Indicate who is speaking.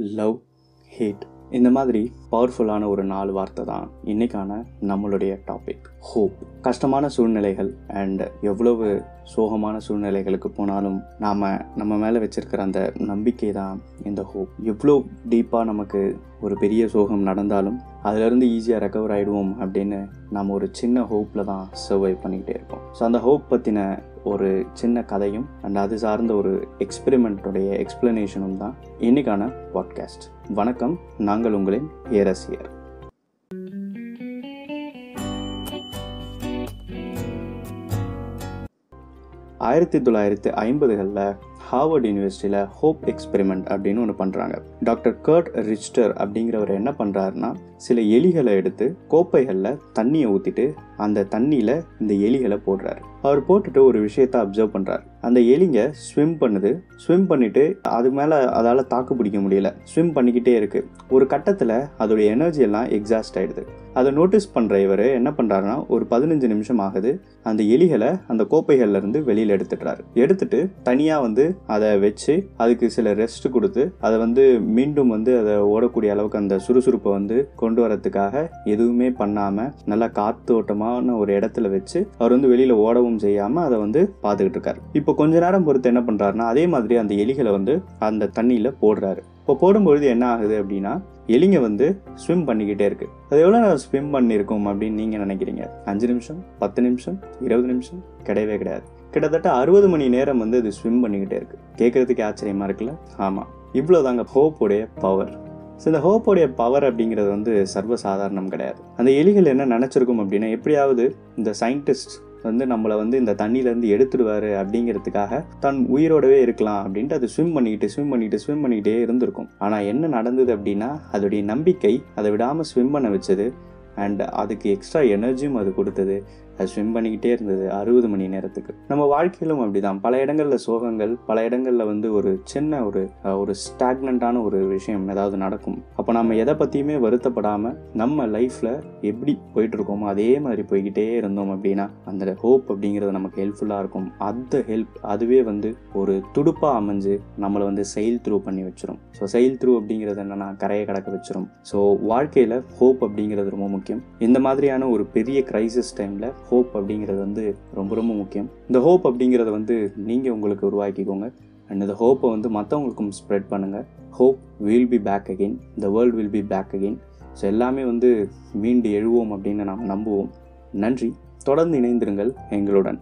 Speaker 1: Love had இந்த மாதிரி பவர்ஃபுல்லான ஒரு நாலு வார்த்தை தான் இன்னைக்கான நம்மளுடைய டாபிக். ஹோப். கஷ்டமான சூழ்நிலைகள் அண்ட் எவ்வளவு சோகமான சூழ்நிலைகளுக்கு போனாலும் நாம் நம்ம மேலே வச்சிருக்கிற அந்த நம்பிக்கை தான் இந்த ஹோப். எவ்வளோ டீப்பாக நமக்கு ஒரு பெரிய சோகம் நடந்தாலும் அதுலேருந்து ஈஸியாக ரெக்கவர் ஆகிடுவோம் அப்படின்னு நம்ம ஒரு சின்ன ஹோப்பில் தான் சர்வை பண்ணிக்கிட்டே இருக்கோம். ஸோ அந்த ஹோப் பற்றின ஒரு சின்ன கதையும் அண்ட் அது சார்ந்த ஒரு எக்ஸ்பெரிமெண்ட்டுடைய எக்ஸ்பிளனேஷனும் தான் இன்னைக்கான பாட்காஸ்ட் வணக்கம் நாங்கள் உங்களின் ஏரசியர். ஆயிரத்தி தொள்ளாயிரத்தி ஐம்பதுகளில் ஹார்வர்ட் யூனிவர்சிட்டியில் ஹோப் எக்ஸ்பெரிமெண்ட் அப்படின்னு ஒன்று பண்ணுறாங்க டாக்டர் கர்ட் ரிச்டர் அப்படிங்கிறவர் என்ன பண்ணுறாருன்னா சில எலிகளை எடுத்து கோப்பைகளில் தண்ணியை ஊற்றிட்டு அந்த தண்ணியில் இந்த எலிகளை போடுறாரு. அவர் போட்டுட்டு ஒரு விஷயத்த அப்சர்வ் பண்ணுறாரு அந்த எலிங்க ஸ்விம் பண்ணுது. ஸ்விம் பண்ணிட்டு அது மேலே அதால் தாக்கு பிடிக்க முடியல. ஸ்விம் பண்ணிக்கிட்டே இருக்கு. ஒரு கட்டத்தில் அதோடைய எனர்ஜி எல்லாம் எக்ஸாஸ்ட் ஆகிடுது அதை நோட்டீஸ் பண்ணுற இவர் என்ன பண்ணுறாருன்னா ஒரு பதினஞ்சு நிமிஷம் ஆகுது. அந்த எலிகளை அந்த கோப்பைகள்லேருந்து வெளியில் எடுத்துடுறாரு. எடுத்துட்டு தனியாக வந்து அதை வச்சு அதுக்கு சில ரெஸ்ட் கொடுத்து அதை வந்து மீண்டும் வந்து அதை ஓடக்கூடிய அளவுக்கு அந்த சுறுசுறுப்பை வந்து கொண்டு வரதுக்காக எதுவுமே பண்ணாமல் நல்லா காத்தோட்டமான ஒரு இடத்துல வச்சு அவர் வந்து வெளியில் ஓடவும் செய்யாமல் அதை வந்து பார்த்துக்கிட்டு இருக்காரு. இப்போ கொஞ்ச நேரம் பொறுத்து என்ன பண்ணுறாருன்னா அதே மாதிரி அந்த எலிகளை வந்து அந்த தண்ணியில் போடுறாரு. இப்போ போடும்பொழுது என்ன ஆகுது அப்படின்னா எலிங்க வந்து ஸ்விம் பண்ணிக்கிட்டே இருக்கு. அது எவ்வளோ நேரம் ஸ்விம் பண்ணியிருக்கோம் அப்படின்னு நீங்கள் நினைக்கிறீங்க? அஞ்சு நிமிஷம் பத்து நிமிஷம் இருபது நிமிஷம்? கிடையவே கிடையாது. கிட்டத்தட்ட அறுபது மணி நேரம் வந்து அது ஸ்விம் பண்ணிக்கிட்டே இருக்குது கேட்குறதுக்கே ஆச்சரியமாக இருக்குல்ல? ஆமாம் இவ்வளோ தாங்க ஹோப்போடைய பவர் ஸோ இந்த ஹோப்போடைய பவர் அப்படிங்கிறது வந்து சர்வசாதாரணம் கிடையாது. அந்த எலிகள் என்ன நினச்சிருக்கும் அப்படின்னா எப்படியாவது இந்த சயின்டிஸ்ட் வந்து நம்மளை வந்து இந்த தண்ணியிலேருந்து எடுத்துடுவார் அப்படிங்கிறதுக்காக தன் உயிரோடவே இருக்கலாம் அப்படின்ட்டு அது ஸ்விம் பண்ணிக்கிட்டு ஸ்விம் பண்ணிக்கிட்டு ஸ்விம் பண்ணிக்கிட்டே இருந்திருக்கும். ஆனால் என்ன நடந்தது அப்படின்னா அதோடைய நம்பிக்கை அதை விடாமல் ஸ்விம் பண்ண வச்சது அண்ட் அதுக்கு எக்ஸ்ட்ரா எனர்ஜியும் அது கொடுத்தது. அது ஸ்விம் பண்ணிக்கிட்டே இருந்தது அறுபது மணி நேரத்துக்கு. நம்ம வாழ்க்கையிலும் அப்படிதான். பல இடங்களில் சோகங்கள் பல இடங்களில் வந்து ஒரு சின்ன ஒரு ஒரு ஸ்டாக்னண்ட்டான ஒரு விஷயம் ஏதாவது நடக்கும். அப்போ நம்ம எதை பற்றியுமே வருத்தப்படாமல் நம்ம லைஃப்பில் எப்படி போயிட்டுருக்கோமோ அதே மாதிரி போய்கிட்டே இருந்தோம் அப்படின்னா அந்த ஹோப் அப்படிங்கிறது நமக்கு ஹெல்ப்ஃபுல்லாக இருக்கும். அந்த ஹெல்ப் அதுவே வந்து ஒரு துடுப்பாக அமைஞ்சு நம்மளை வந்து செயல் த்ரூ பண்ணி வச்சிரும். ஸோ செயல் த்ரூ அப்படிங்கிறது என்னென்னா கரையை கடக்க வச்சிரும். ஸோ வாழ்க்கையில் ஹோப் அப்படிங்கிறது ரொம்ப முக்கியம். இந்த மாதிரியான ஒரு பெரிய கிரைசிஸ் டைமில் ஹோப் அப்படிங்கிறது வந்து ரொம்ப ரொம்ப முக்கியம். இந்த ஹோப் அப்படிங்கிறத வந்து நீங்கள் உங்களுக்கு உருவாக்கிக்கோங்க. அண்ட் இந்த ஹோப்பை வந்து மற்றவங்களுக்கும் ஸ்ப்ரெட் பண்ணுங்கள் hope will be back again the world will be back again so எல்லாமே வந்து மீண்டு எழுவோம் அப்படின்னு நாம் நம்புவோம். நன்றி. தொடர்ந்து இணைந்திருங்கள் எங்களுடன்.